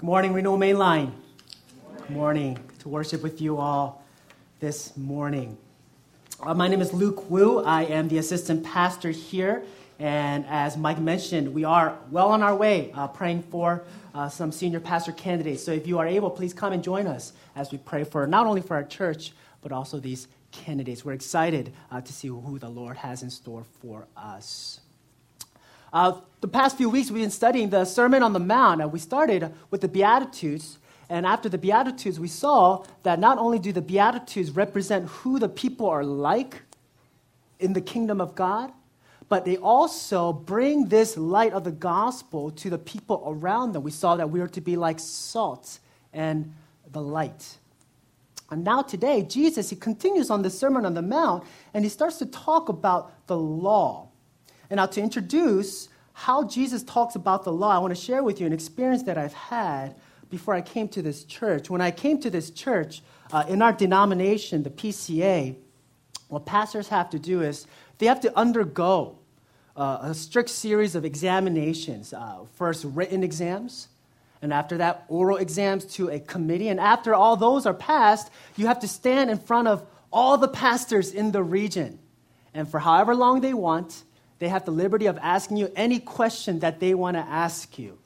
Good morning, Renewal Mainline. Good morning. To worship with you all this morning. Uh, my name is Luke Woo. I am the assistant pastor here. And as Mike mentioned, we are well on our way uh, praying for uh, some senior pastor candidates. So if you are able, please come and join us as we pray for not only for our church, but also these candidates. We're excited uh, to see who the Lord has in store for us. Uh, the past few weeks, we've been studying the Sermon on the Mount, and we started with the Beatitudes. And after the Beatitudes, we saw that not only do the Beatitudes represent who the people are like in the kingdom of God, but they also bring this light of the gospel to the people around them. We saw that we are to be like salt and the light. And now, today, Jesus, he continues on the Sermon on the Mount, and he starts to talk about the law. And now, to introduce how Jesus talks about the law, I want to share with you an experience that I've had before I came to this church. When I came to this church, uh, in our denomination, the PCA, what pastors have to do is they have to undergo uh, a strict series of examinations. Uh, first, written exams, and after that, oral exams to a committee. And after all those are passed, you have to stand in front of all the pastors in the region. And for however long they want, they have the liberty of asking you any question that they want to ask you.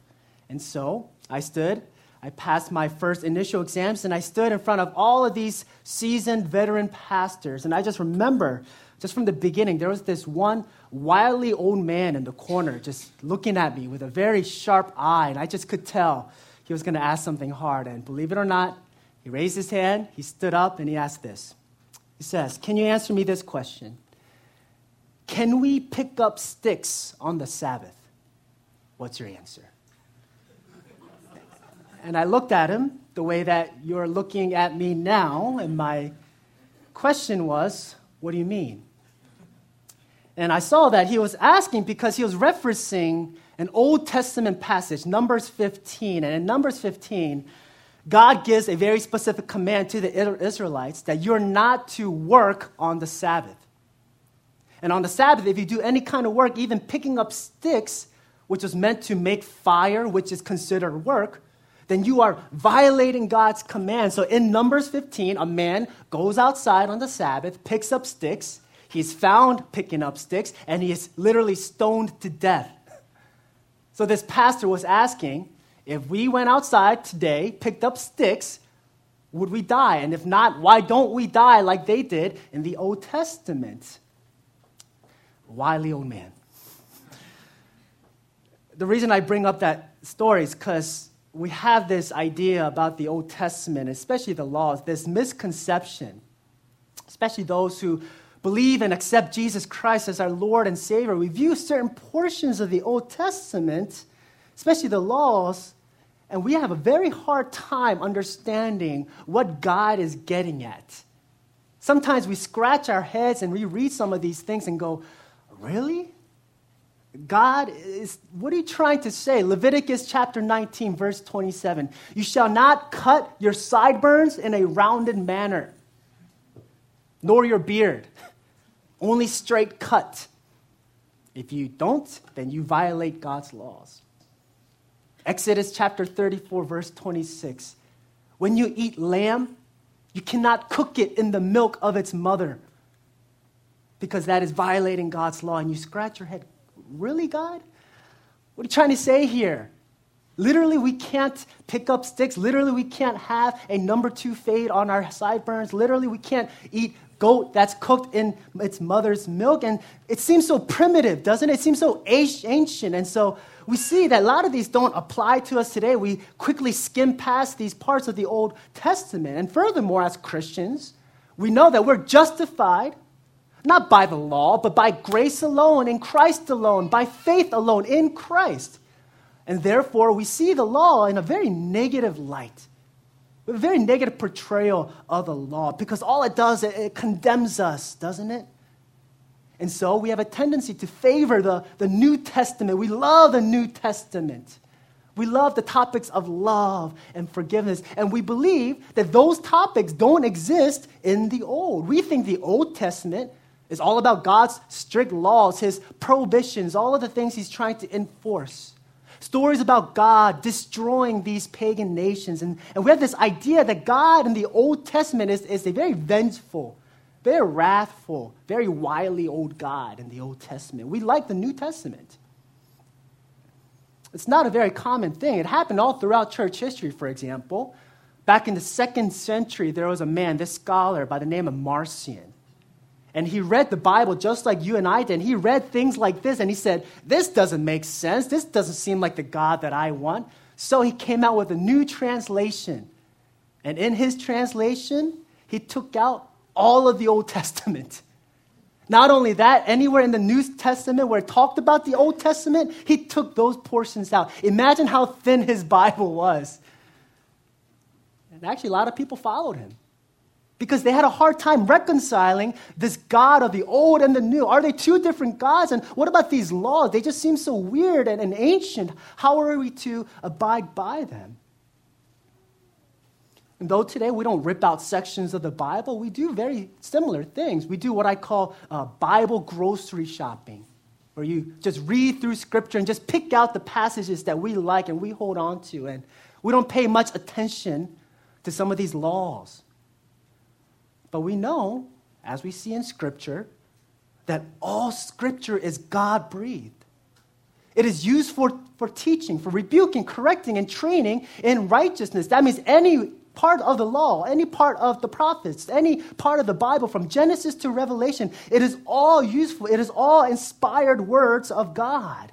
And so I stood, I passed my first initial exams, and I stood in front of all of these seasoned veteran pastors. And I just remember, just from the beginning, there was this one wildly old man in the corner just looking at me with a very sharp eye, and I just could tell he was going to ask something hard. And believe it or not, he raised his hand, he stood up, and he asked this. He says, Can you answer me this question? Can we pick up sticks on the Sabbath? What's your answer? And I looked at him the way that you're looking at me now, and my question was, What do you mean? And I saw that he was asking because he was referencing an Old Testament passage, Numbers 15. And in Numbers 15, God gives a very specific command to the Israelites that you're not to work on the Sabbath. And on the Sabbath, if you do any kind of work, even picking up sticks, which was meant to make fire, which is considered work, then you are violating God's command. So in Numbers 15, a man goes outside on the Sabbath, picks up sticks. He's found picking up sticks, and he is literally stoned to death. So this pastor was asking if we went outside today, picked up sticks, would we die? And if not, why don't we die like they did in the Old Testament? Wily old man. The reason I bring up that story is because we have this idea about the Old Testament, especially the laws, this misconception, especially those who believe and accept Jesus Christ as our Lord and Savior. We view certain portions of the Old Testament, especially the laws, and we have a very hard time understanding what God is getting at. Sometimes we scratch our heads and we read some of these things and go, Really? God is, what are you trying to say? Leviticus chapter 19, verse 27. You shall not cut your sideburns in a rounded manner, nor your beard, only straight cut. If you don't, then you violate God's laws. Exodus chapter 34, verse 26. When you eat lamb, you cannot cook it in the milk of its mother because that is violating God's law. And you scratch your head, really, God? What are you trying to say here? Literally, we can't pick up sticks. Literally, we can't have a number two fade on our sideburns. Literally, we can't eat goat that's cooked in its mother's milk. And it seems so primitive, doesn't it? It seems so ancient. And so we see that a lot of these don't apply to us today. We quickly skim past these parts of the Old Testament. And furthermore, as Christians, we know that we're justified not by the law, but by grace alone, in Christ alone, by faith alone, in Christ. And therefore, we see the law in a very negative light, a very negative portrayal of the law, because all it does, it, it condemns us, doesn't it? And so we have a tendency to favor the, the New Testament. We love the New Testament. We love the topics of love and forgiveness, and we believe that those topics don't exist in the Old. We think the Old Testament is all about God's strict laws, his prohibitions, all of the things he's trying to enforce. Stories about God destroying these pagan nations. And, and we have this idea that God in the Old Testament is, is a very vengeful, very wrathful, very wily old God in the Old Testament. We like the New Testament. It's not a very common thing. It happened all throughout church history, for example. Back in the second century, there was a man, this scholar by the name of Marcion. And he read the Bible just like you and I did. And he read things like this and he said, This doesn't make sense. This doesn't seem like the God that I want. So he came out with a new translation. And in his translation, he took out all of the Old Testament. Not only that, anywhere in the New Testament where it talked about the Old Testament, he took those portions out. Imagine how thin his Bible was. And actually, a lot of people followed him because they had a hard time reconciling this God of the old and the new. Are they two different gods? And what about these laws? They just seem so weird and, and ancient. How are we to abide by them? And though today we don't rip out sections of the Bible, we do very similar things. We do what I call uh, Bible grocery shopping, where you just read through Scripture and just pick out the passages that we like and we hold on to. And we don't pay much attention to some of these laws. But we know, as we see in Scripture, that all Scripture is God breathed. It is used for, for teaching, for rebuking, correcting, and training in righteousness. That means any part of the law, any part of the prophets, any part of the Bible, from Genesis to Revelation, it is all useful. It is all inspired words of God.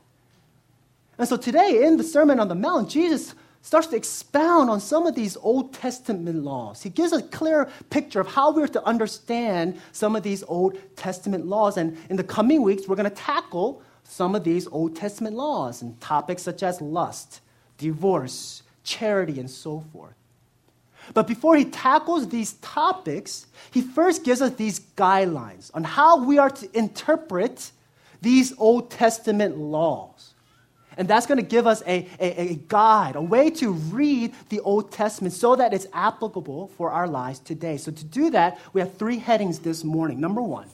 And so today, in the Sermon on the Mount, Jesus starts to expound on some of these Old Testament laws. He gives a clear picture of how we're to understand some of these Old Testament laws. And in the coming weeks, we're going to tackle some of these Old Testament laws and topics such as lust, divorce, charity, and so forth. But before he tackles these topics, he first gives us these guidelines on how we are to interpret these Old Testament laws. And that's going to give us a, a, a, guide, a way to read the Old Testament so that it's applicable for our lives today. So, to do that, we have three headings this morning. Number one,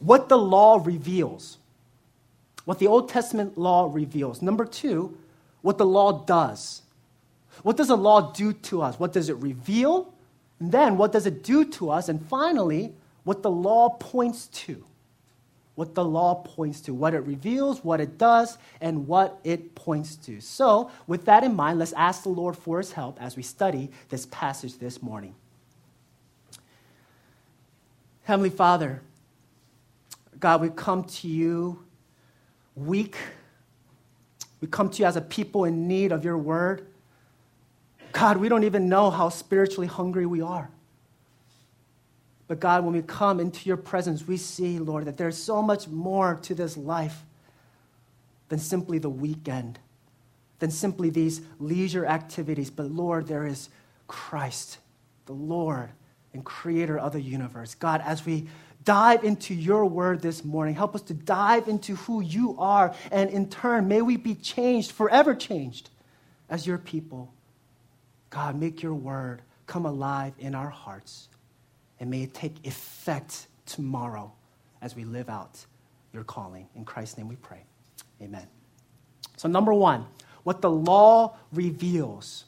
what the law reveals, what the Old Testament law reveals. Number two, what the law does. What does the law do to us? What does it reveal? And then, what does it do to us? And finally, what the law points to what the law points to, what it reveals, what it does, and what it points to. So, with that in mind, let's ask the Lord for his help as we study this passage this morning. Heavenly Father, God, we come to you weak. We come to you as a people in need of your word. God, we don't even know how spiritually hungry we are. But God, when we come into your presence, we see, Lord, that there's so much more to this life than simply the weekend, than simply these leisure activities. But Lord, there is Christ, the Lord and creator of the universe. God, as we dive into your word this morning, help us to dive into who you are. And in turn, may we be changed, forever changed as your people. God, make your word come alive in our hearts and may it take effect tomorrow as we live out your calling. In Christ's name we pray. Amen. So, number one, what the law reveals.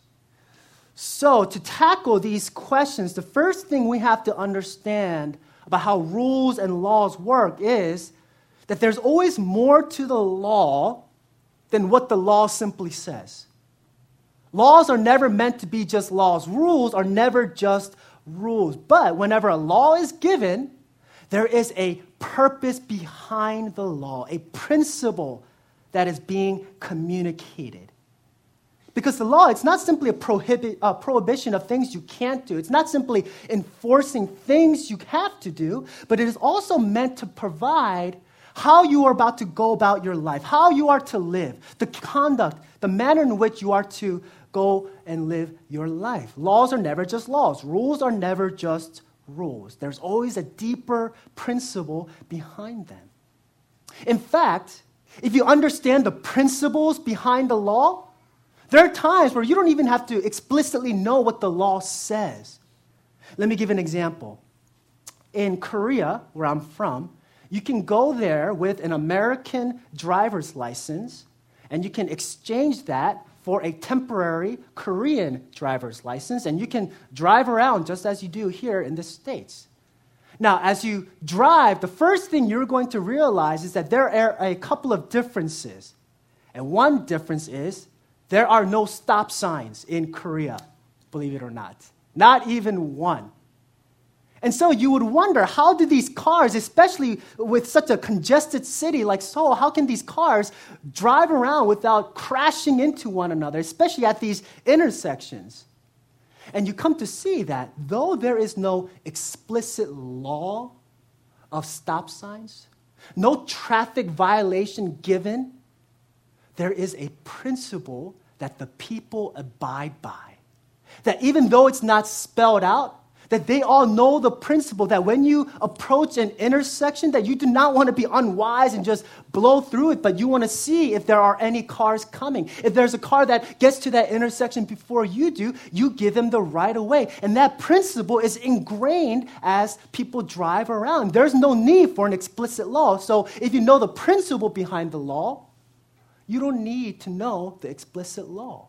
So, to tackle these questions, the first thing we have to understand about how rules and laws work is that there's always more to the law than what the law simply says. Laws are never meant to be just laws, rules are never just rules. But whenever a law is given, there is a purpose behind the law, a principle that is being communicated. Because the law, it's not simply a, prohibit, a prohibition of things you can't do. It's not simply enforcing things you have to do, but it is also meant to provide how you are about to go about your life, how you are to live, the conduct, the manner in which you are to go and live your life. Laws are never just laws, rules are never just rules. There's always a deeper principle behind them. In fact, if you understand the principles behind the law, there are times where you don't even have to explicitly know what the law says. Let me give an example. In Korea, where I'm from, you can go there with an American driver's license and you can exchange that for a temporary Korean driver's license, and you can drive around just as you do here in the States. Now, as you drive, the first thing you're going to realize is that there are a couple of differences. And one difference is there are no stop signs in Korea, believe it or not. Not even one. And so you would wonder how do these cars, especially with such a congested city like Seoul, how can these cars drive around without crashing into one another, especially at these intersections? And you come to see that though there is no explicit law of stop signs, no traffic violation given, there is a principle that the people abide by. That even though it's not spelled out, that they all know the principle that when you approach an intersection that you do not want to be unwise and just blow through it but you want to see if there are any cars coming. If there's a car that gets to that intersection before you do you give them the right of way. And that principle is ingrained as people drive around. There's no need for an explicit law. So if you know the principle behind the law you don't need to know the explicit law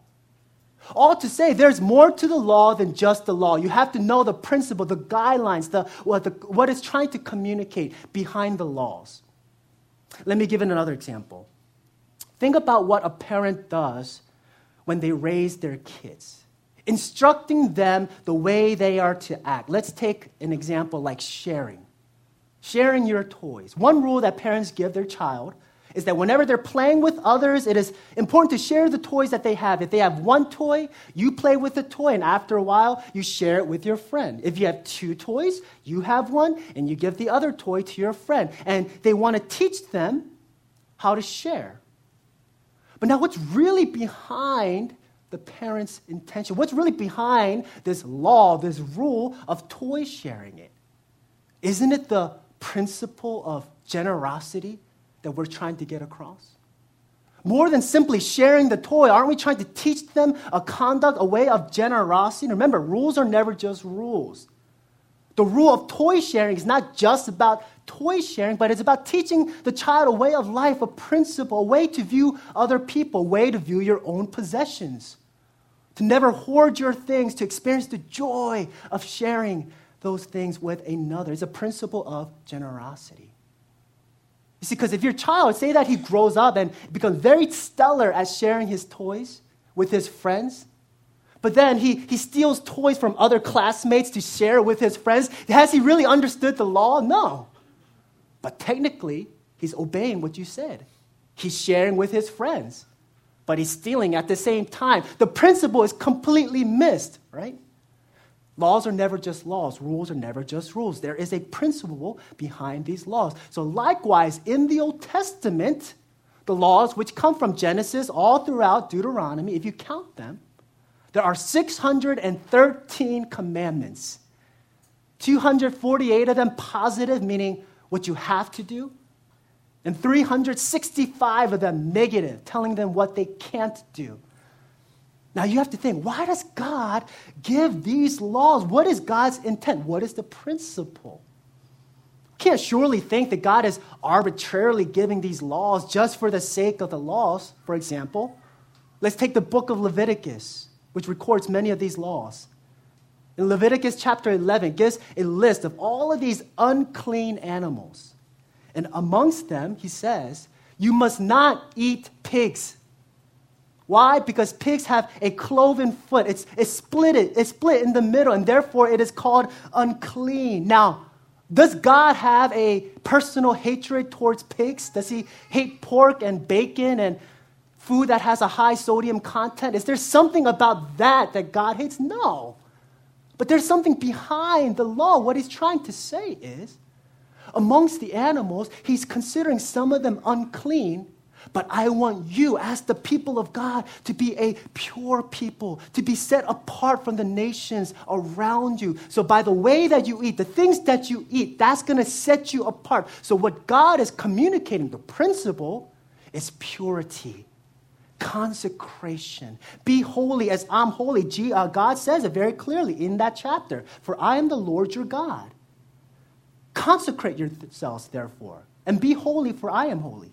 all to say, there's more to the law than just the law. You have to know the principle, the guidelines, the, what, the, what it's trying to communicate behind the laws. Let me give another example. Think about what a parent does when they raise their kids, instructing them the way they are to act. Let's take an example like sharing. Sharing your toys. One rule that parents give their child is that whenever they're playing with others, it is important to share the toys that they have. If they have one toy, you play with the toy, and after a while, you share it with your friend. If you have two toys, you have one, and you give the other toy to your friend. And they want to teach them how to share. But now, what's really behind the parent's intention? What's really behind this law, this rule of toy sharing it? Isn't it the principle of generosity that we're trying to get across? More than simply sharing the toy, aren't we trying to teach them a conduct, a way of generosity? Remember, rules are never just rules. The rule of toy sharing is not just about toy sharing, but it's about teaching the child a way of life, a principle, a way to view other people, a way to view your own possessions, to never hoard your things, to experience the joy of sharing those things with another. It's a principle of generosity. You see, because if your child, say that he grows up and becomes very stellar at sharing his toys with his friends, but then he, he steals toys from other classmates to share with his friends, has he really understood the law? No. But technically, he's obeying what you said. He's sharing with his friends, but he's stealing at the same time. The principle is completely missed, right? Laws are never just laws. Rules are never just rules. There is a principle behind these laws. So, likewise, in the Old Testament, the laws which come from Genesis all throughout Deuteronomy, if you count them, there are 613 commandments. 248 of them positive, meaning what you have to do, and 365 of them negative, telling them what they can't do. Now you have to think why does God give these laws? What is God's intent? What is the principle? You can't surely think that God is arbitrarily giving these laws just for the sake of the laws, for example. Let's take the book of Leviticus, which records many of these laws. In Leviticus chapter 11, gives a list of all of these unclean animals. And amongst them, he says, You must not eat pigs. Why? Because pigs have a cloven foot. It's, it's split it, it's split in the middle, and therefore it is called unclean. Now, does God have a personal hatred towards pigs? Does he hate pork and bacon and food that has a high sodium content? Is there something about that that God hates? No. But there's something behind the law. What he's trying to say is amongst the animals, he's considering some of them unclean but I want you, as the people of God, to be a pure people, to be set apart from the nations around you. So, by the way that you eat, the things that you eat, that's going to set you apart. So, what God is communicating, the principle, is purity, consecration. Be holy as I'm holy. Uh, God says it very clearly in that chapter For I am the Lord your God. Consecrate yourselves, therefore, and be holy, for I am holy.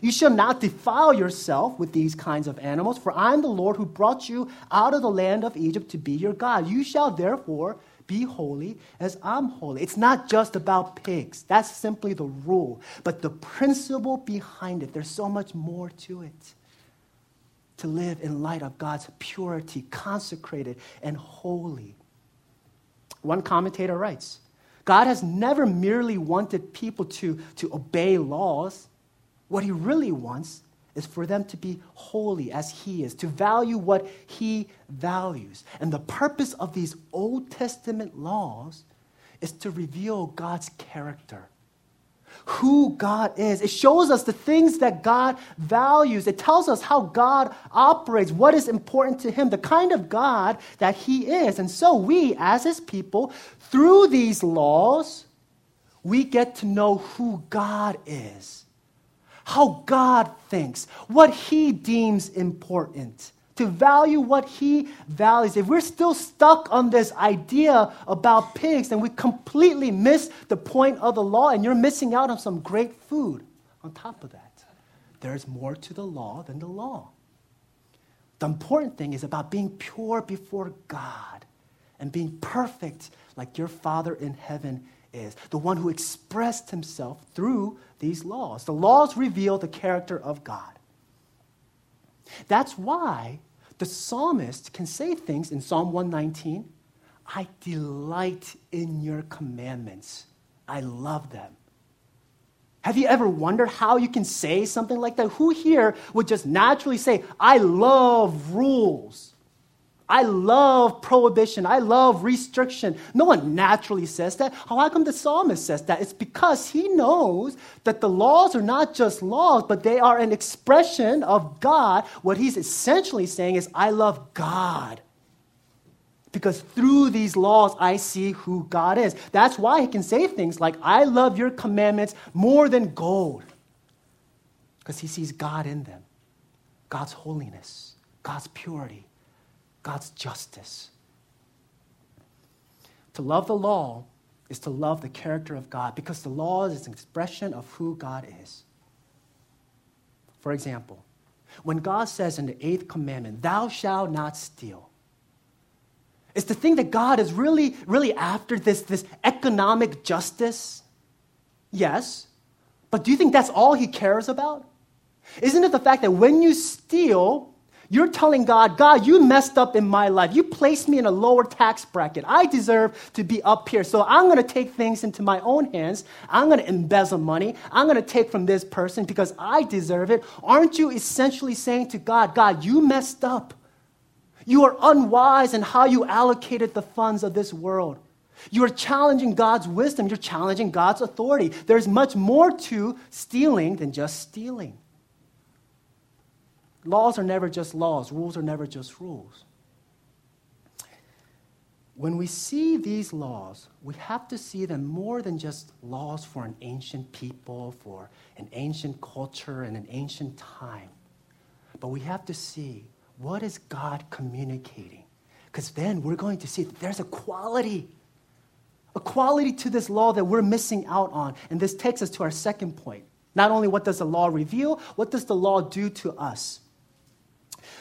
You shall not defile yourself with these kinds of animals, for I am the Lord who brought you out of the land of Egypt to be your God. You shall therefore be holy as I'm holy. It's not just about pigs, that's simply the rule. But the principle behind it, there's so much more to it. To live in light of God's purity, consecrated, and holy. One commentator writes God has never merely wanted people to, to obey laws. What he really wants is for them to be holy as he is, to value what he values. And the purpose of these Old Testament laws is to reveal God's character, who God is. It shows us the things that God values. It tells us how God operates, what is important to him, the kind of God that he is. And so we, as his people, through these laws, we get to know who God is how God thinks, what He deems important, to value what He values. If we're still stuck on this idea about pigs, then we completely miss the point of the law, and you're missing out on some great food on top of that. There's more to the law than the law. The important thing is about being pure before God and being perfect like your Father in heaven is, the one who expressed himself through these laws. The laws reveal the character of God. That's why the psalmist can say things in Psalm 119 I delight in your commandments, I love them. Have you ever wondered how you can say something like that? Who here would just naturally say, I love rules? I love prohibition. I love restriction. No one naturally says that. How come the psalmist says that? It's because he knows that the laws are not just laws, but they are an expression of God. What he's essentially saying is, I love God. Because through these laws, I see who God is. That's why he can say things like, I love your commandments more than gold. Because he sees God in them God's holiness, God's purity. God's justice. To love the law is to love the character of God because the law is an expression of who God is. For example, when God says in the eighth commandment, Thou shalt not steal, it's the thing that God is really, really after this, this economic justice. Yes. But do you think that's all he cares about? Isn't it the fact that when you steal, you're telling God, God, you messed up in my life. You placed me in a lower tax bracket. I deserve to be up here. So I'm going to take things into my own hands. I'm going to embezzle money. I'm going to take from this person because I deserve it. Aren't you essentially saying to God, God, you messed up? You are unwise in how you allocated the funds of this world. You are challenging God's wisdom. You're challenging God's authority. There's much more to stealing than just stealing. Laws are never just laws, rules are never just rules. When we see these laws, we have to see them more than just laws for an ancient people, for an ancient culture, and an ancient time. But we have to see what is God communicating? Because then we're going to see that there's a quality, a quality to this law that we're missing out on. And this takes us to our second point. Not only what does the law reveal, what does the law do to us?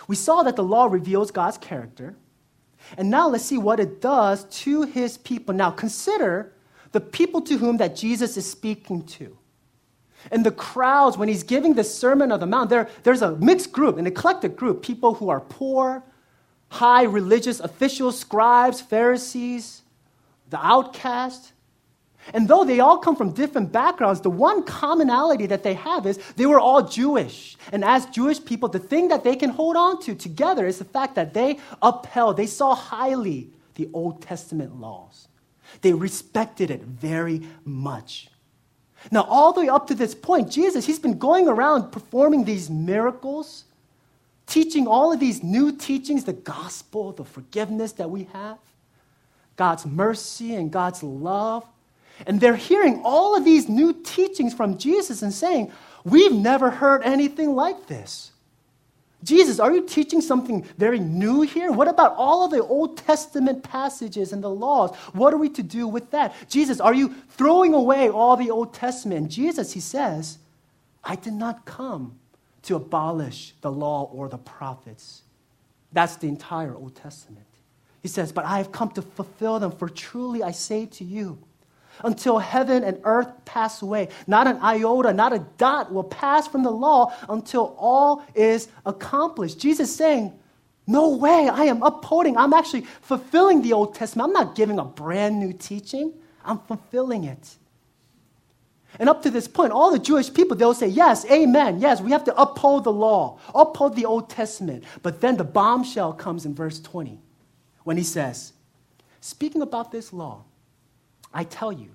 We saw that the law reveals God's character. And now let's see what it does to his people. Now consider the people to whom that Jesus is speaking to. And the crowds, when he's giving the Sermon of the Mount, there, there's a mixed group, an eclectic group, people who are poor, high religious officials, scribes, Pharisees, the outcast. And though they all come from different backgrounds, the one commonality that they have is they were all Jewish. And as Jewish people, the thing that they can hold on to together is the fact that they upheld, they saw highly the Old Testament laws. They respected it very much. Now, all the way up to this point, Jesus, he's been going around performing these miracles, teaching all of these new teachings the gospel, the forgiveness that we have, God's mercy and God's love. And they're hearing all of these new teachings from Jesus and saying, We've never heard anything like this. Jesus, are you teaching something very new here? What about all of the Old Testament passages and the laws? What are we to do with that? Jesus, are you throwing away all the Old Testament? Jesus, he says, I did not come to abolish the law or the prophets. That's the entire Old Testament. He says, But I have come to fulfill them, for truly I say to you, until heaven and earth pass away, not an iota, not a dot will pass from the law until all is accomplished. Jesus saying, No way, I am upholding, I'm actually fulfilling the Old Testament. I'm not giving a brand new teaching, I'm fulfilling it. And up to this point, all the Jewish people, they'll say, Yes, amen, yes, we have to uphold the law, uphold the Old Testament. But then the bombshell comes in verse 20 when he says, Speaking about this law, I tell you,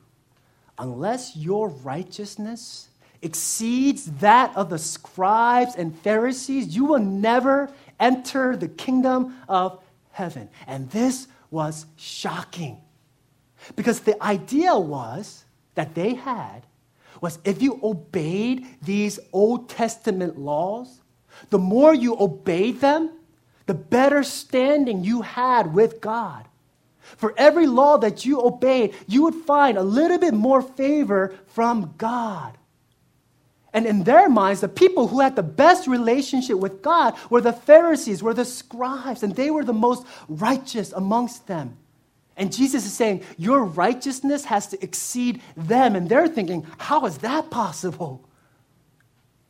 unless your righteousness exceeds that of the scribes and Pharisees, you will never enter the kingdom of heaven. And this was shocking because the idea was that they had was if you obeyed these Old Testament laws, the more you obeyed them, the better standing you had with God. For every law that you obeyed, you would find a little bit more favor from God. And in their minds, the people who had the best relationship with God were the Pharisees, were the scribes, and they were the most righteous amongst them. And Jesus is saying, Your righteousness has to exceed them. And they're thinking, How is that possible?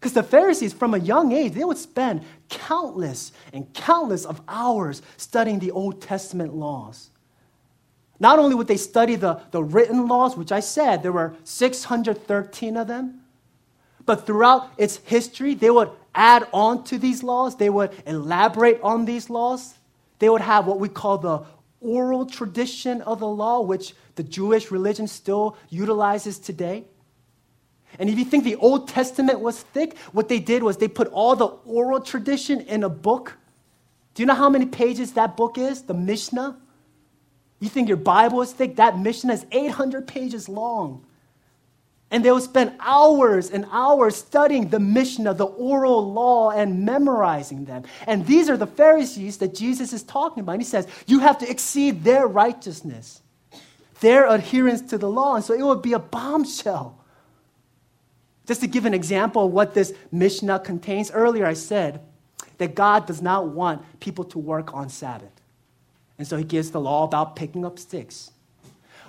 Because the Pharisees, from a young age, they would spend countless and countless of hours studying the Old Testament laws. Not only would they study the, the written laws, which I said there were 613 of them, but throughout its history, they would add on to these laws, they would elaborate on these laws. They would have what we call the oral tradition of the law, which the Jewish religion still utilizes today. And if you think the Old Testament was thick, what they did was they put all the oral tradition in a book. Do you know how many pages that book is? The Mishnah? You think your Bible is thick? That Mishnah is 800 pages long. And they will spend hours and hours studying the Mishnah, the oral law, and memorizing them. And these are the Pharisees that Jesus is talking about. And he says, You have to exceed their righteousness, their adherence to the law. And so it would be a bombshell. Just to give an example of what this Mishnah contains, earlier I said that God does not want people to work on Sabbath. And so he gives the law about picking up sticks.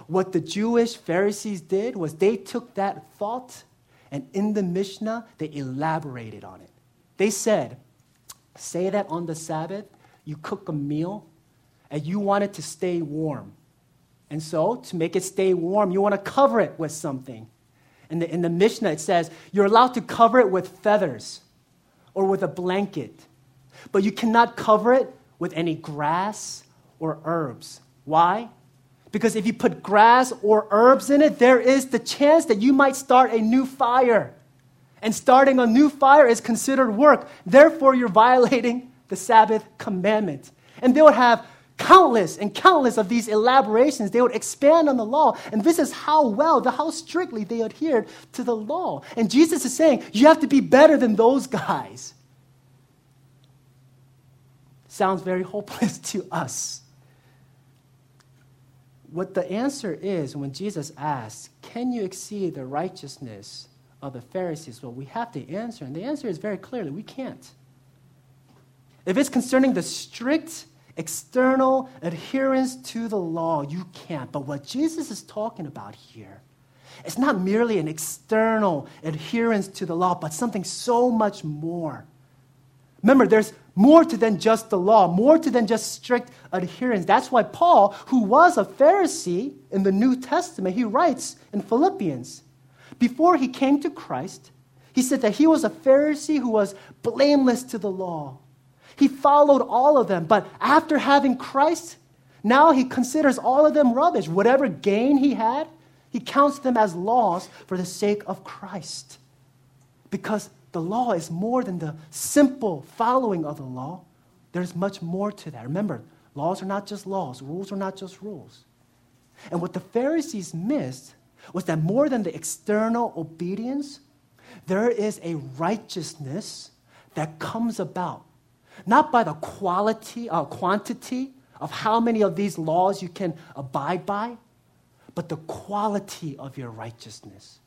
What the Jewish Pharisees did was they took that thought and in the Mishnah, they elaborated on it. They said, say that on the Sabbath, you cook a meal and you want it to stay warm. And so, to make it stay warm, you want to cover it with something. In in the Mishnah, it says you're allowed to cover it with feathers or with a blanket, but you cannot cover it with any grass or herbs. Why? Because if you put grass or herbs in it, there is the chance that you might start a new fire. And starting a new fire is considered work. Therefore, you're violating the Sabbath commandment. And they would have countless and countless of these elaborations. They would expand on the law. And this is how well, how strictly they adhered to the law. And Jesus is saying, you have to be better than those guys. Sounds very hopeless to us what the answer is when Jesus asks, Can you exceed the righteousness of the Pharisees? Well, we have the answer, and the answer is very clearly we can't. If it's concerning the strict external adherence to the law, you can't. But what Jesus is talking about here is not merely an external adherence to the law, but something so much more. Remember, there's more to than just the law, more to than just strict adherence. That's why Paul, who was a Pharisee in the New Testament, he writes in Philippians, before he came to Christ, he said that he was a Pharisee who was blameless to the law. He followed all of them, but after having Christ, now he considers all of them rubbish. Whatever gain he had, he counts them as loss for the sake of Christ. Because the law is more than the simple following of the law. There's much more to that. Remember, laws are not just laws, rules are not just rules. And what the Pharisees missed was that more than the external obedience, there is a righteousness that comes about not by the quality or uh, quantity of how many of these laws you can abide by, but the quality of your righteousness.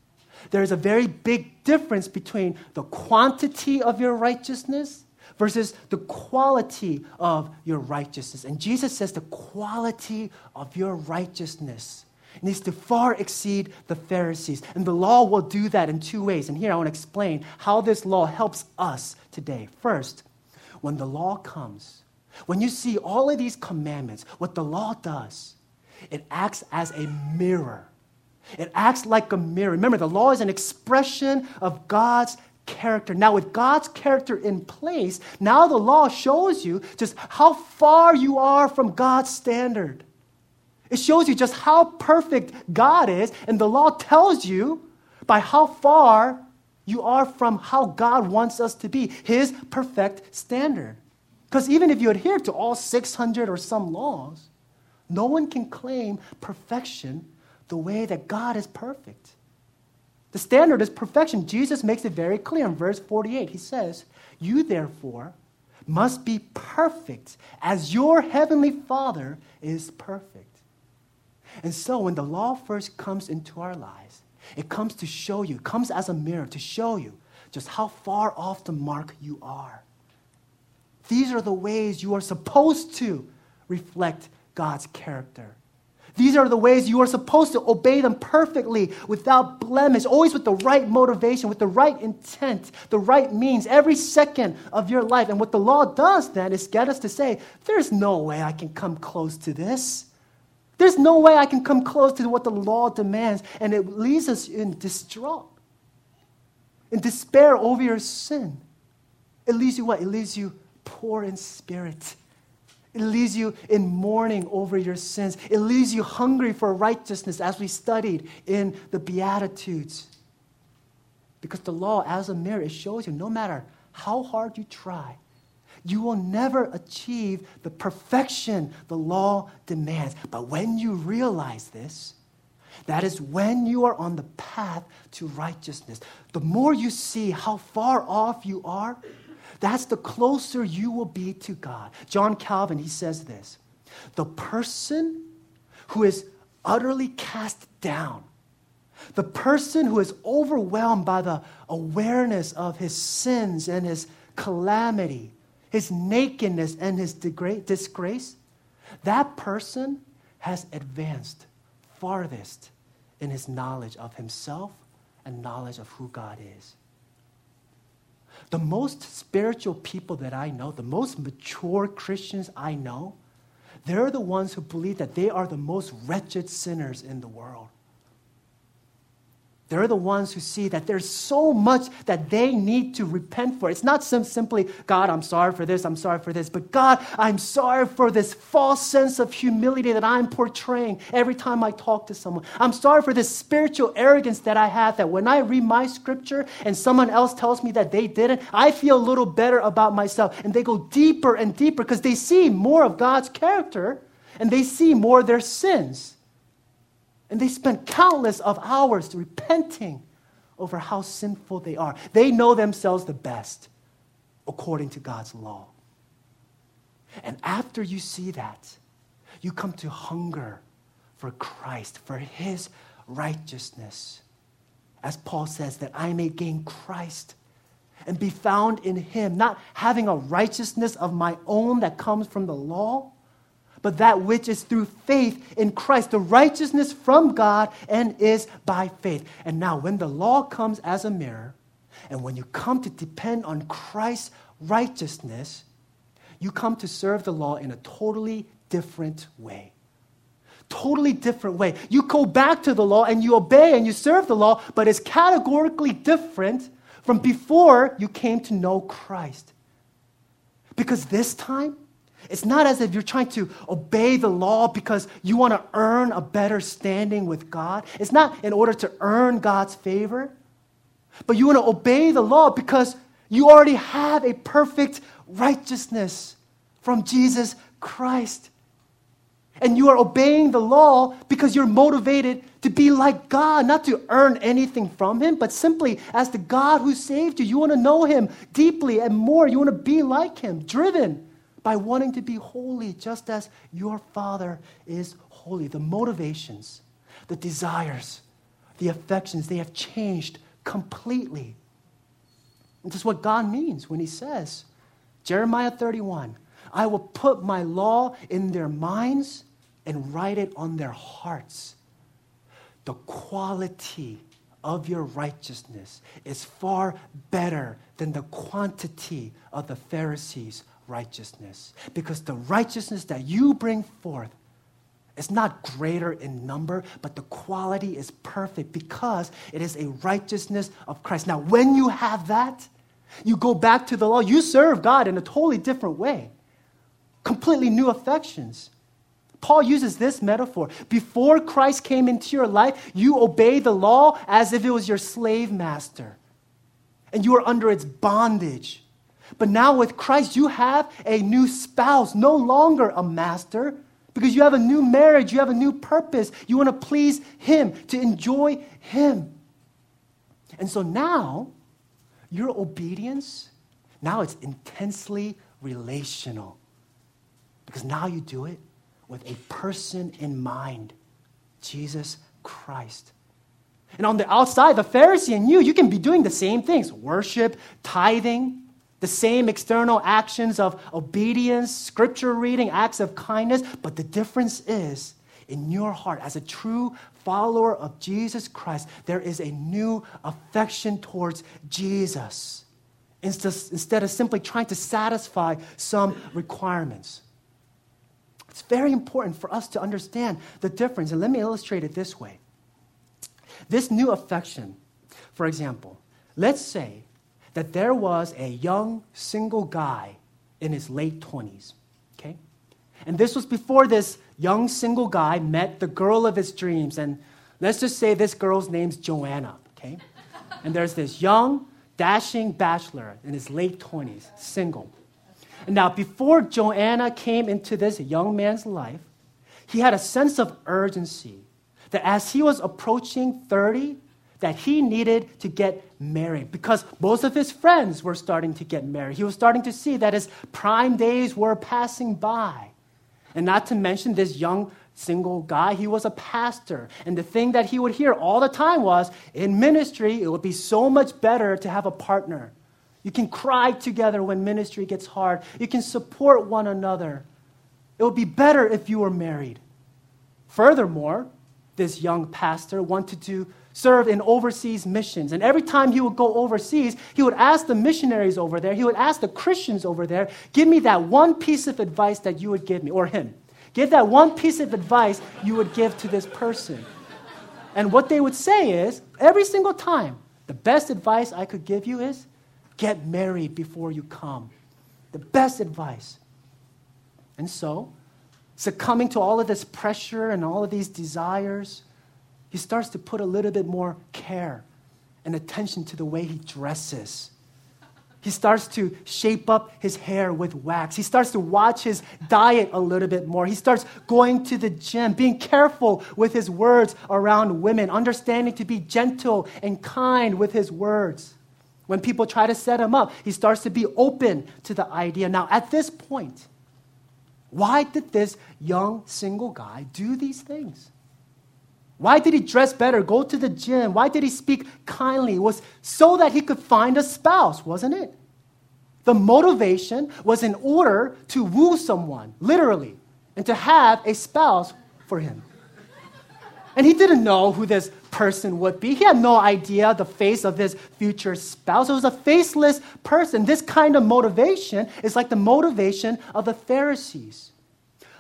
There is a very big difference between the quantity of your righteousness versus the quality of your righteousness. And Jesus says the quality of your righteousness needs to far exceed the Pharisees. And the law will do that in two ways. And here I want to explain how this law helps us today. First, when the law comes, when you see all of these commandments, what the law does, it acts as a mirror. It acts like a mirror. Remember, the law is an expression of God's character. Now, with God's character in place, now the law shows you just how far you are from God's standard. It shows you just how perfect God is, and the law tells you by how far you are from how God wants us to be, His perfect standard. Because even if you adhere to all 600 or some laws, no one can claim perfection the way that God is perfect. The standard is perfection. Jesus makes it very clear in verse 48. He says, You therefore must be perfect as your heavenly Father is perfect. And so when the law first comes into our lives, it comes to show you, comes as a mirror to show you just how far off the mark you are. These are the ways you are supposed to reflect God's character. These are the ways you are supposed to obey them perfectly, without blemish, always with the right motivation, with the right intent, the right means, every second of your life. And what the law does then is get us to say, there's no way I can come close to this. There's no way I can come close to what the law demands. And it leaves us in distraught, in despair over your sin. It leaves you what? It leaves you poor in spirit. It leaves you in mourning over your sins. It leaves you hungry for righteousness, as we studied in the Beatitudes. Because the law, as a mirror, it shows you no matter how hard you try, you will never achieve the perfection the law demands. But when you realize this, that is when you are on the path to righteousness. The more you see how far off you are, that's the closer you will be to God. John Calvin, he says this The person who is utterly cast down, the person who is overwhelmed by the awareness of his sins and his calamity, his nakedness and his disgrace, that person has advanced farthest in his knowledge of himself and knowledge of who God is. The most spiritual people that I know, the most mature Christians I know, they're the ones who believe that they are the most wretched sinners in the world. They're the ones who see that there's so much that they need to repent for. It's not sim- simply, God, I'm sorry for this, I'm sorry for this, but God, I'm sorry for this false sense of humility that I'm portraying every time I talk to someone. I'm sorry for this spiritual arrogance that I have that when I read my scripture and someone else tells me that they didn't, I feel a little better about myself. And they go deeper and deeper because they see more of God's character and they see more of their sins. And they spend countless of hours repenting over how sinful they are. They know themselves the best according to God's law. And after you see that, you come to hunger for Christ, for his righteousness. As Paul says, that I may gain Christ and be found in him, not having a righteousness of my own that comes from the law but that which is through faith in Christ, the righteousness from God and is by faith. And now, when the law comes as a mirror, and when you come to depend on Christ's righteousness, you come to serve the law in a totally different way. Totally different way. You go back to the law and you obey and you serve the law, but it's categorically different from before you came to know Christ. Because this time, it's not as if you're trying to obey the law because you want to earn a better standing with God. It's not in order to earn God's favor, but you want to obey the law because you already have a perfect righteousness from Jesus Christ. And you are obeying the law because you're motivated to be like God, not to earn anything from Him, but simply as the God who saved you. You want to know Him deeply and more. You want to be like Him, driven by wanting to be holy just as your Father is holy. The motivations, the desires, the affections, they have changed completely. And this is what God means when He says, Jeremiah 31, I will put my law in their minds and write it on their hearts. The quality of your righteousness is far better than the quantity of the Pharisees' righteousness. Because the righteousness that you bring forth is not greater in number, but the quality is perfect because it is a righteousness of Christ. Now, when you have that, you go back to the law, you serve God in a totally different way, completely new affections. Paul uses this metaphor. Before Christ came into your life, you obey the law as if it was your slave master, and you are under its bondage. But now with Christ, you have a new spouse, no longer a master, because you have a new marriage, you have a new purpose. You want to please Him, to enjoy Him. And so now, your obedience, now it's intensely relational. Because now you do it with a person in mind Jesus Christ. And on the outside, the Pharisee and you, you can be doing the same things worship, tithing, the same external actions of obedience, scripture reading, acts of kindness. But the difference is in your heart, as a true follower of Jesus Christ, there is a new affection towards Jesus instead of simply trying to satisfy some requirements. It's very important for us to understand the difference. And let me illustrate it this way. This new affection, for example, let's say that there was a young single guy in his late 20s, okay? And this was before this young single guy met the girl of his dreams. And let's just say this girl's name's Joanna, okay? And there's this young, dashing bachelor in his late 20s, single. Now, before Joanna came into this young man's life, he had a sense of urgency that as he was approaching 30, that he needed to get married because most of his friends were starting to get married. He was starting to see that his prime days were passing by. And not to mention this young single guy, he was a pastor. And the thing that he would hear all the time was in ministry, it would be so much better to have a partner. You can cry together when ministry gets hard. You can support one another. It would be better if you were married. Furthermore, this young pastor wanted to serve in overseas missions. And every time he would go overseas, he would ask the missionaries over there, he would ask the Christians over there, give me that one piece of advice that you would give me, or him. Give that one piece of advice you would give to this person. And what they would say is, every single time, the best advice I could give you is Get married before you come. The best advice. And so, succumbing to all of this pressure and all of these desires, he starts to put a little bit more care and attention to the way he dresses. He starts to shape up his hair with wax. He starts to watch his diet a little bit more. He starts going to the gym, being careful with his words around women, understanding to be gentle and kind with his words. When people try to set him up, he starts to be open to the idea. Now, at this point, why did this young single guy do these things? Why did he dress better, go to the gym? Why did he speak kindly? It was so that he could find a spouse, wasn't it? The motivation was in order to woo someone, literally, and to have a spouse for him. And he didn't know who this person would be. He had no idea the face of his future spouse. It was a faceless person. This kind of motivation is like the motivation of the Pharisees.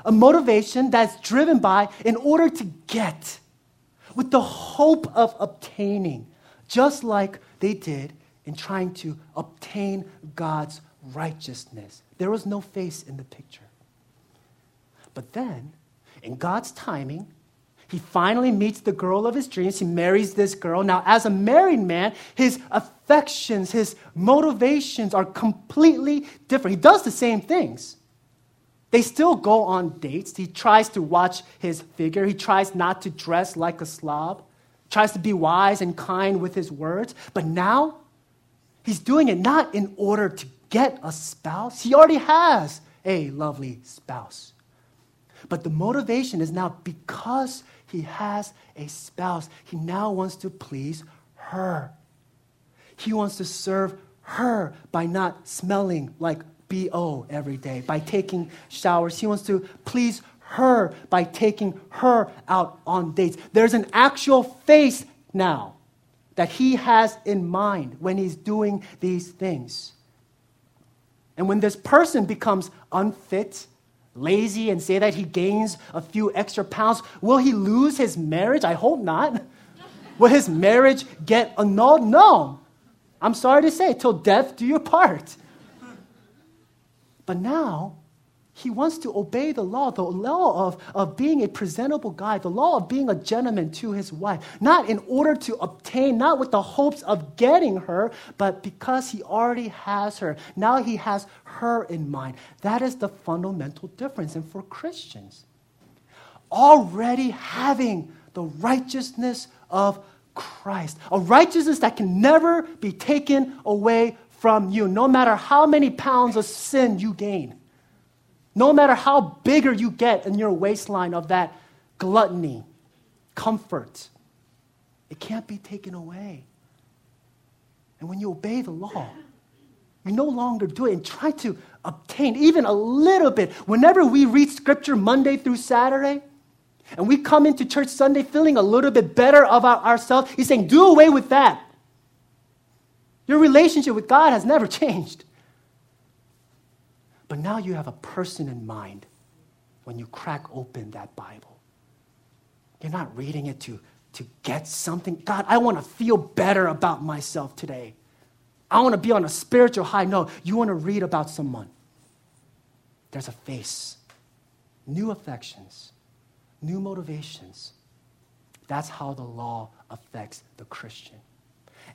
A motivation that's driven by in order to get, with the hope of obtaining, just like they did in trying to obtain God's righteousness. There was no face in the picture. But then, in God's timing, he finally meets the girl of his dreams. He marries this girl. Now, as a married man, his affections, his motivations are completely different. He does the same things. They still go on dates. He tries to watch his figure. He tries not to dress like a slob, tries to be wise and kind with his words. But now, he's doing it not in order to get a spouse. He already has a lovely spouse. But the motivation is now because He has a spouse. He now wants to please her. He wants to serve her by not smelling like BO every day, by taking showers. He wants to please her by taking her out on dates. There's an actual face now that he has in mind when he's doing these things. And when this person becomes unfit, lazy, and say that he gains a few extra pounds, will he lose his marriage? I hope not. Will his marriage get annulled? No. I'm sorry to say, till death do you part. But now, he wants to obey the law, the law of, of being a presentable guy, the law of being a gentleman to his wife, not in order to obtain, not with the hopes of getting her, but because he already has her. Now he has her in mind. That is the fundamental difference. And for Christians, already having the righteousness of Christ, a righteousness that can never be taken away from you, no matter how many pounds of sin you gain. No matter how bigger you get in your waistline of that gluttony, comfort, it can't be taken away. And when you obey the law, you no longer do it and try to obtain even a little bit. Whenever we read scripture Monday through Saturday, and we come into church Sunday feeling a little bit better about ourselves, he's saying, do away with that. Your relationship with God has never changed. But now you have a person in mind when you crack open that Bible. You're not reading it to, to get something. God, I want to feel better about myself today. I want to be on a spiritual high. No, you want to read about someone. There's a face, new affections, new motivations. That's how the law affects the Christian.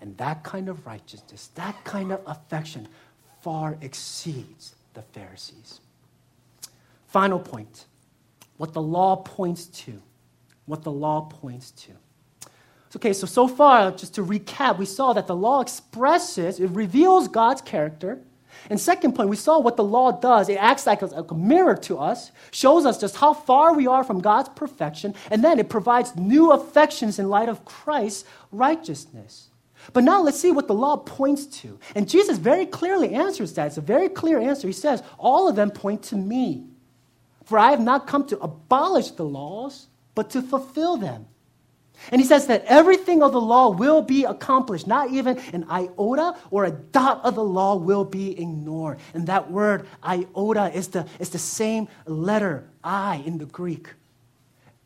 And that kind of righteousness, that kind of affection far exceeds the Pharisees. Final point what the law points to. What the law points to. Okay, so so far, just to recap, we saw that the law expresses, it reveals God's character. And second point, we saw what the law does. It acts like a, like a, mirror to us, shows us just how far we are from God's perfection, and then it provides new affections in light of Christ's righteousness. But now let's see what the law points to. And Jesus very clearly answers that. It's a very clear answer. He says, All of them point to me. For I have not come to abolish the laws, but to fulfill them. And he says that everything of the law will be accomplished. Not even an iota or a dot of the law will be ignored. And that word, iota, is the, is the same letter, I, in the Greek.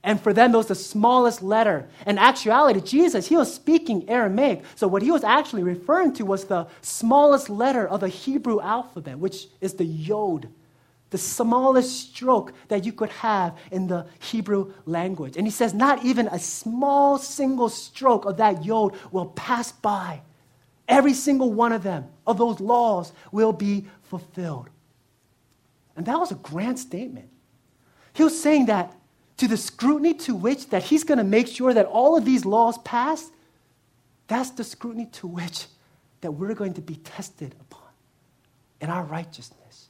And for them, it was the smallest letter. In actuality, Jesus, he was speaking Aramaic. So what he was actually referring to was the smallest letter of the Hebrew alphabet, which is the yod, the smallest stroke that you could have in the Hebrew language. And he says, not even a small single stroke of that yod will pass by. Every single one of them, of those laws, will be fulfilled. And that was a grand statement. He was saying that to the scrutiny to which that he's going to make sure that all of these laws pass, that's the scrutiny to which that we're going to be tested upon in our righteousness.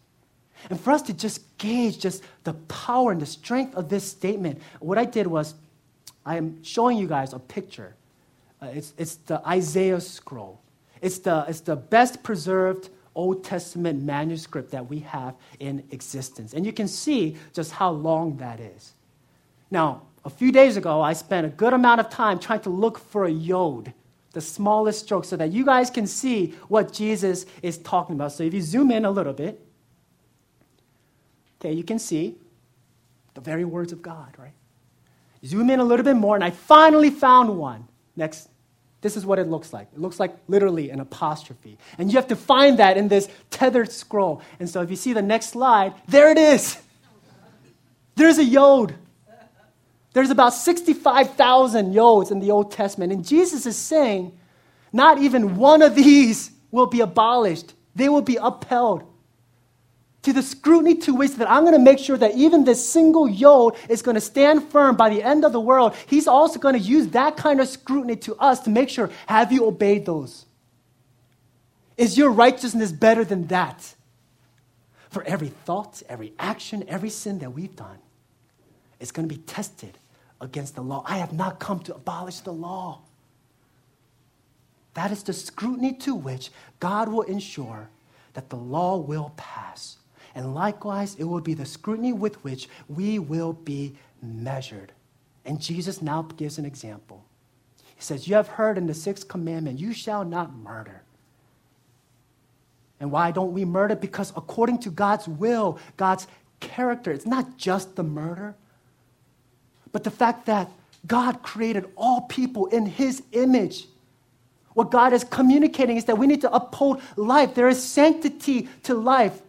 And for us to just gauge just the power and the strength of this statement, what I did was I am showing you guys a picture. Uh, it's, it's the Isaiah scroll. It's the, it's the best preserved Old Testament manuscript that we have in existence. And you can see just how long that is. Now, a few days ago, I spent a good amount of time trying to look for a yod, the smallest stroke, so that you guys can see what Jesus is talking about. So if you zoom in a little bit, okay, you can see the very words of God, right? Zoom in a little bit more, and I finally found one. Next, this is what it looks like. It looks like literally an apostrophe. And you have to find that in this tethered scroll. And so if you see the next slide, there it is. There's a yod. There's about 65,000 yods in the Old Testament. And Jesus is saying, not even one of these will be abolished, they will be upheld. To the scrutiny to which that I'm going to make sure that even this single yod is going to stand firm by the end of the world, he's also going to use that kind of scrutiny to us to make sure have you obeyed those? Is your righteousness better than that? For every thought, every action, every sin that we've done is going to be tested against the law. I have not come to abolish the law. That is the scrutiny to which God will ensure that the law will pass. And likewise, it will be the scrutiny with which we will be measured. And Jesus now gives an example. He says, You have heard in the sixth commandment, you shall not murder. And why don't we murder? Because according to God's will, God's character, it's not just the murder, but the fact that God created all people in His image. What God is communicating is that we need to uphold life. There is sanctity to life.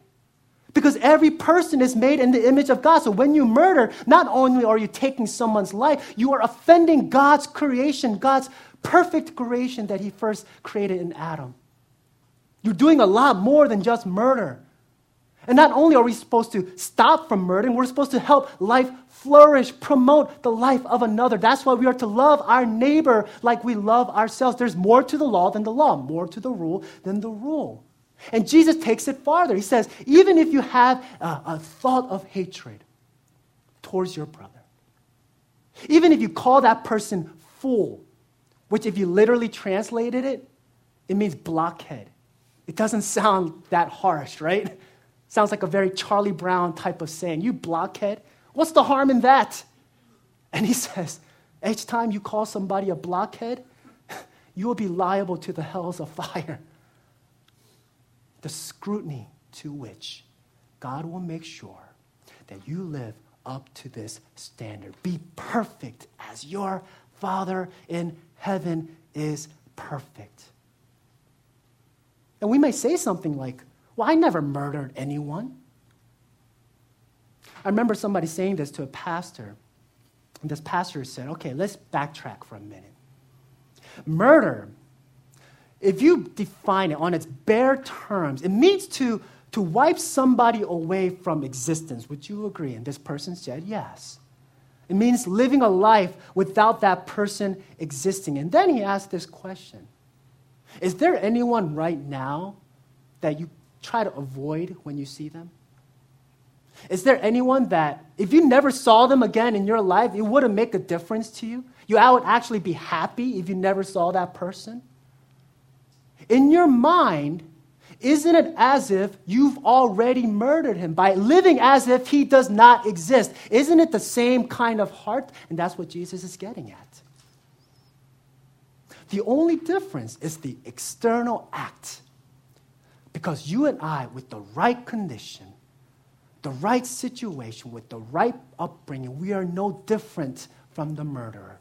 Because every person is made in the image of God. So when you murder, not only are you taking someone's life, you are offending God's creation, God's perfect creation that He first created in Adam. You're doing a lot more than just murder. And not only are we supposed to stop from murdering, we're supposed to help life flourish, promote the life of another. That's why we are to love our neighbor like we love ourselves. There's more to the law than the law, more to the rule than the rule. And Jesus takes it farther. He says, even if you have a, a thought of hatred towards your brother, even if you call that person fool, which if you literally translated it, it means blockhead. It doesn't sound that harsh, right? Sounds like a very Charlie Brown type of saying. You blockhead, what's the harm in that? And he says, each time you call somebody a blockhead, you will be liable to the hells of fire the scrutiny to which God will make sure that you live up to this standard. Be perfect as your Father in heaven is perfect. And we may say something like, Well, I never murdered anyone. I remember somebody saying this to a pastor. And this pastor said, Okay, let's backtrack for a minute. Murder if you define it on its bare terms, it means to, to wipe somebody away from existence. Would you agree? And this person said yes. It means living a life without that person existing. And then he asked this question Is there anyone right now that you try to avoid when you see them? Is there anyone that, if you never saw them again in your life, it wouldn't make a difference to you? You would actually be happy if you never saw that person? in your mind, isn't it as if you've already murdered him by living as if he does not exist? Isn't it the same kind of heart? And that's what Jesus is getting at. The only difference is the external act. Because you and I, with the right condition, the right situation, with the right upbringing, we are no different from the murderer.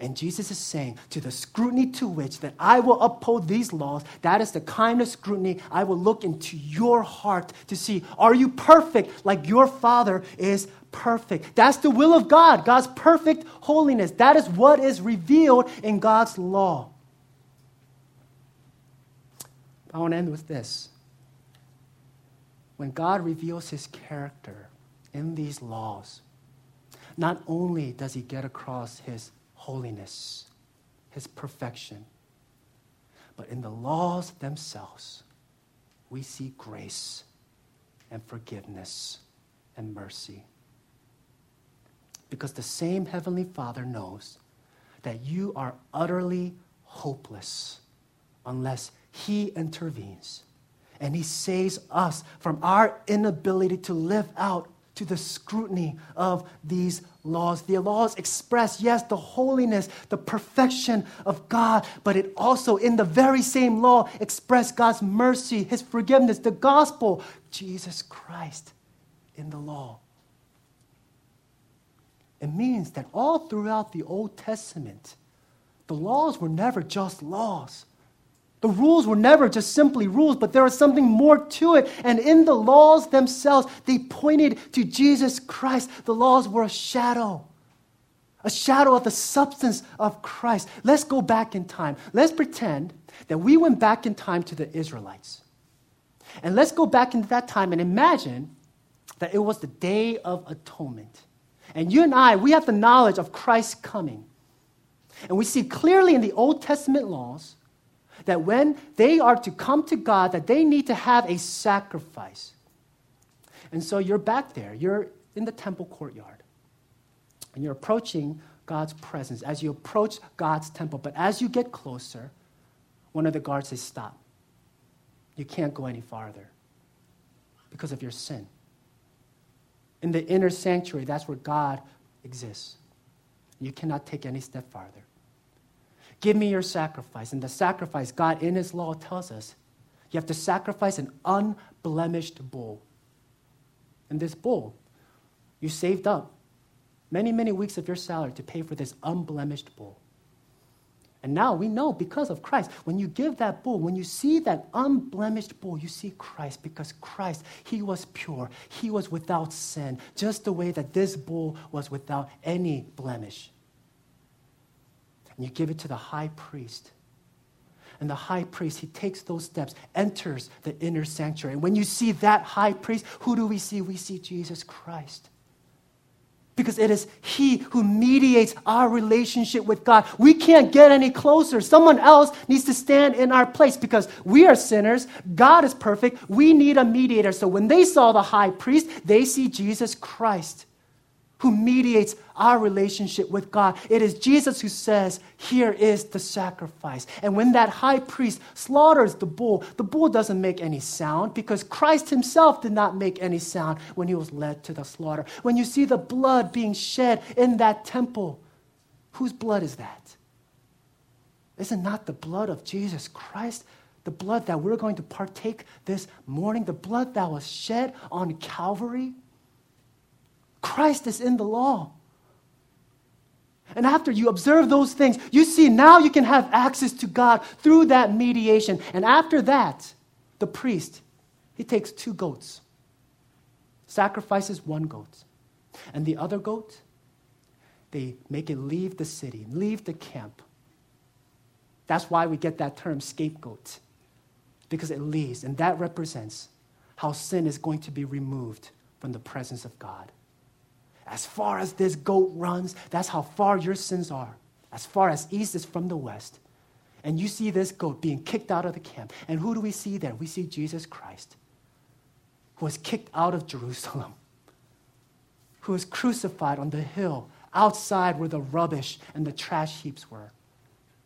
And Jesus is saying, to the scrutiny to which that I will uphold these laws, that is the kind of scrutiny I will look into your heart to see, are you perfect like your Father is perfect? That's the will of God, God's perfect holiness. That is what is revealed in God's law. I want to end with this. When God reveals his character in these laws, not only does he get across his holiness, his perfection. But in the laws themselves, we see grace and forgiveness and mercy. Because the same Heavenly Father knows that you are utterly hopeless unless He intervenes. And He saves us from our inability to live out to the scrutiny of these laws. The laws express, yes, the holiness, the perfection of God, but it also, in the very same law, express God's mercy, His forgiveness, the gospel, Jesus Christ in the law. It means that all throughout the Old Testament, the laws were never just laws. The rules were never just simply rules, but there was something more to it. And in the laws themselves, they pointed to Jesus Christ. The laws were a shadow, a shadow of the substance of Christ. Let's go back in time. Let's pretend that we went back in time to the Israelites. And let's go back into that time and imagine that it was the Day of Atonement. And you and I, we have the knowledge of Christ's coming. And we see clearly in the Old Testament laws that when they are to come to God, that they need to have a sacrifice. And so you're back there, you're in the temple courtyard. And you're approaching God's presence, as you approach God's temple. But as you get closer, one of the guards says, Stop. You can't go any farther because of your sin. In the inner sanctuary, that's where God exists. You cannot take any step farther. Give me your sacrifice. And the sacrifice, God in His law tells us, you have to sacrifice an unblemished bull. And this bull, you saved up many, many weeks of your salary to pay for this unblemished bull. And now we know because of Christ, when you give that bull, when you see that unblemished bull, you see Christ because Christ, he was pure. He was without sin, just the way that this bull was without any blemish. And you give it to the high priest. And the high priest, he takes those steps, enters the inner sanctuary. And when you see that high priest, who do we see? We see Jesus Christ because it is He who mediates our relationship with God. We can't get any closer. Someone else needs to stand in our place because we are sinners. God is perfect. We need a mediator. So when they saw the high priest, they see Jesus Christ who mediates our relationship with God. It is Jesus who says, Here is the sacrifice. And when that high priest slaughters the bull, the bull doesn't make any sound because Christ himself did not make any sound when he was led to the slaughter. When you see the blood being shed in that temple, whose blood is that? Is it not the blood of Jesus Christ? The blood that we're going to partake this morning, the blood that was shed on Calvary? Christ is in the law. And after you observe those things, you see now you can have access to God through that mediation. And after that, the priest, he takes two goats, sacrifices one goat. And the other goat, they make it leave the city, leave the camp. That's why we get that term scapegoat, because it leaves. And that represents how sin is going to be removed from the presence of God. As far as this goat runs, that's how far your sins are. As far as east is from the west. And you see this goat being kicked out of the camp. And who do we see there? We see Jesus Christ, who was kicked out of Jerusalem, who was crucified on the hill outside where the rubbish and the trash heaps were.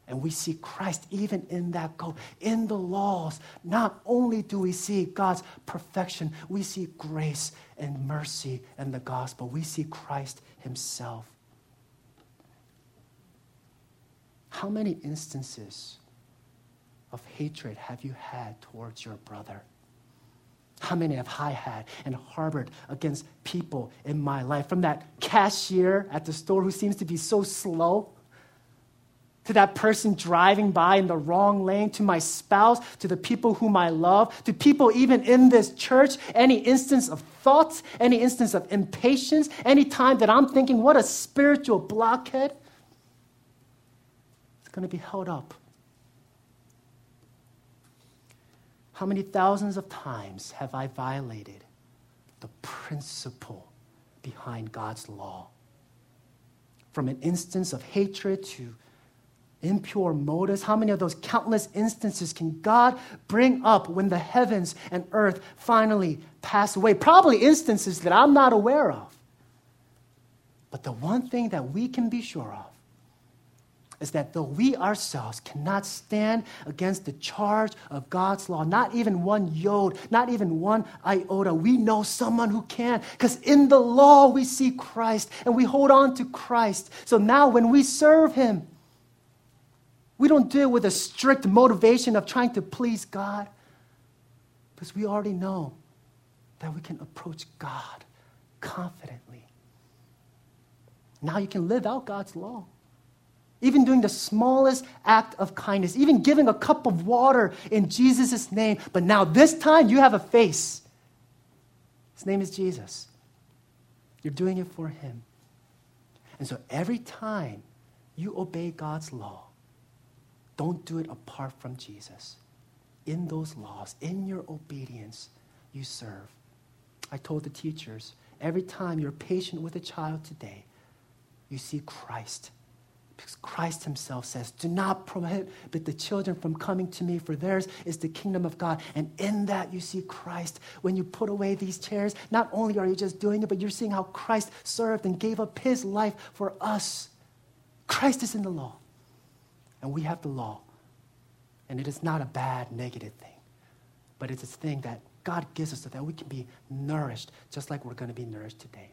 And we see Christ even in that goat. In the laws, not only do we see God's perfection, we see grace and mercy and the gospel. We see Christ himself. How many instances of hatred have you had towards your brother? How many have I had and harbored against people in my life? From that cashier at the store who seems to be so slow to that person driving by in the wrong lane, to my spouse, to the people whom I love, to people even in this church, any instance of thoughts, any instance of impatience, any time that I'm thinking, what a spiritual blockhead, it's going to be held up. How many thousands of times have I violated the principle behind God's law? From an instance of hatred to impure motives? How many of those countless instances can God bring up when the heavens and earth finally pass away? Probably instances that I'm not aware of. But the one thing that we can be sure of is that though we ourselves cannot stand against the charge of God's law, not even one yod, not even one iota, we know someone who can. Because in the law we see Christ and we hold on to Christ. So now when we serve Him, we don't do it with a strict motivation of trying to please God because we already know that we can approach God confidently. Now you can live out God's law. Even doing the smallest act of kindness, even giving a cup of water in Jesus' name. But now, this time, you have a face. His name is Jesus. You're doing it for Him. And so, every time you obey God's law, don't do it apart from Jesus. In those laws, in your obedience, you serve. I told the teachers every time you're patient with a child today, you see Christ Because Christ himself says, Do not prohibit the children from coming to me, for theirs is the kingdom of God. And in that you see Christ. When you put away these chairs, not only are you just doing it, but you're seeing how Christ served and gave up his life for us. Christ is in the law, and we have the law. And it is not a bad, negative thing, but it's a thing that God gives us so that we can be nourished just like we're going to be nourished today.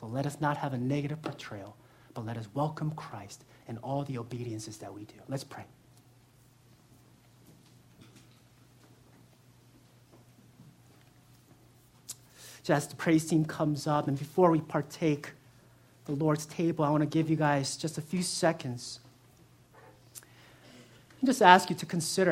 So let us not have a negative portrayal, but let us welcome Christ in all the obediences that we do. Let's pray. Just as the praise team comes up, and before we partake the Lord's table, I want to give you guys just a few seconds. Just ask you to consider